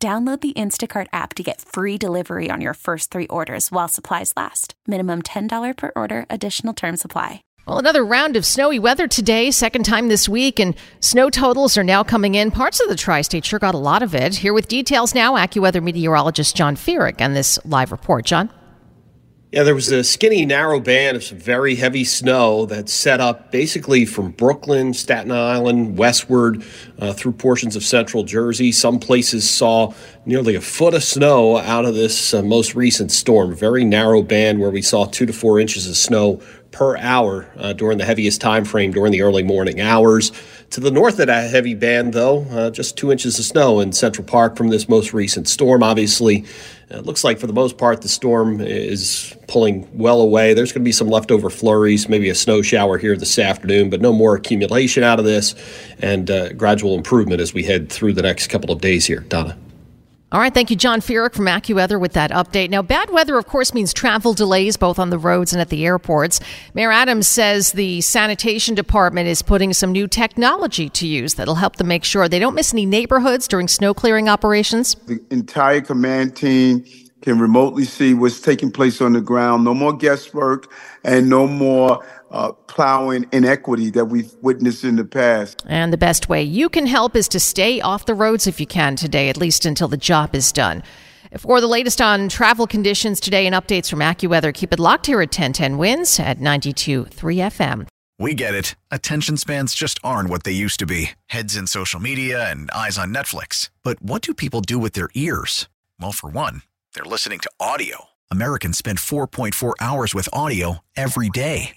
Download the Instacart app to get free delivery on your first three orders while supplies last. Minimum $10 per order, additional term supply. Well, another round of snowy weather today, second time this week, and snow totals are now coming in. Parts of the tri state sure got a lot of it. Here with details now, AccuWeather meteorologist John Feerick on this live report. John? Yeah, there was a skinny, narrow band of some very heavy snow that set up basically from Brooklyn, Staten Island, westward uh, through portions of central Jersey. Some places saw nearly a foot of snow out of this uh, most recent storm. Very narrow band where we saw two to four inches of snow per hour uh, during the heaviest time frame during the early morning hours. To the north of that heavy band, though, uh, just two inches of snow in Central Park from this most recent storm. Obviously, it looks like for the most part the storm is pulling well away. There's going to be some leftover flurries, maybe a snow shower here this afternoon, but no more accumulation out of this and uh, gradual improvement as we head through the next couple of days here. Donna. All right, thank you, John Feerick from AccuWeather with that update. Now, bad weather, of course, means travel delays both on the roads and at the airports. Mayor Adams says the sanitation department is putting some new technology to use that'll help them make sure they don't miss any neighborhoods during snow clearing operations. The entire command team can remotely see what's taking place on the ground. No more guesswork and no more uh, plowing inequity that we've witnessed in the past. And the best way you can help is to stay off the roads if you can today, at least until the job is done. For the latest on travel conditions today and updates from AccuWeather, keep it locked here at 1010 WINS at 92.3 FM. We get it. Attention spans just aren't what they used to be heads in social media and eyes on Netflix. But what do people do with their ears? Well, for one, they're listening to audio. Americans spend 4.4 hours with audio every day.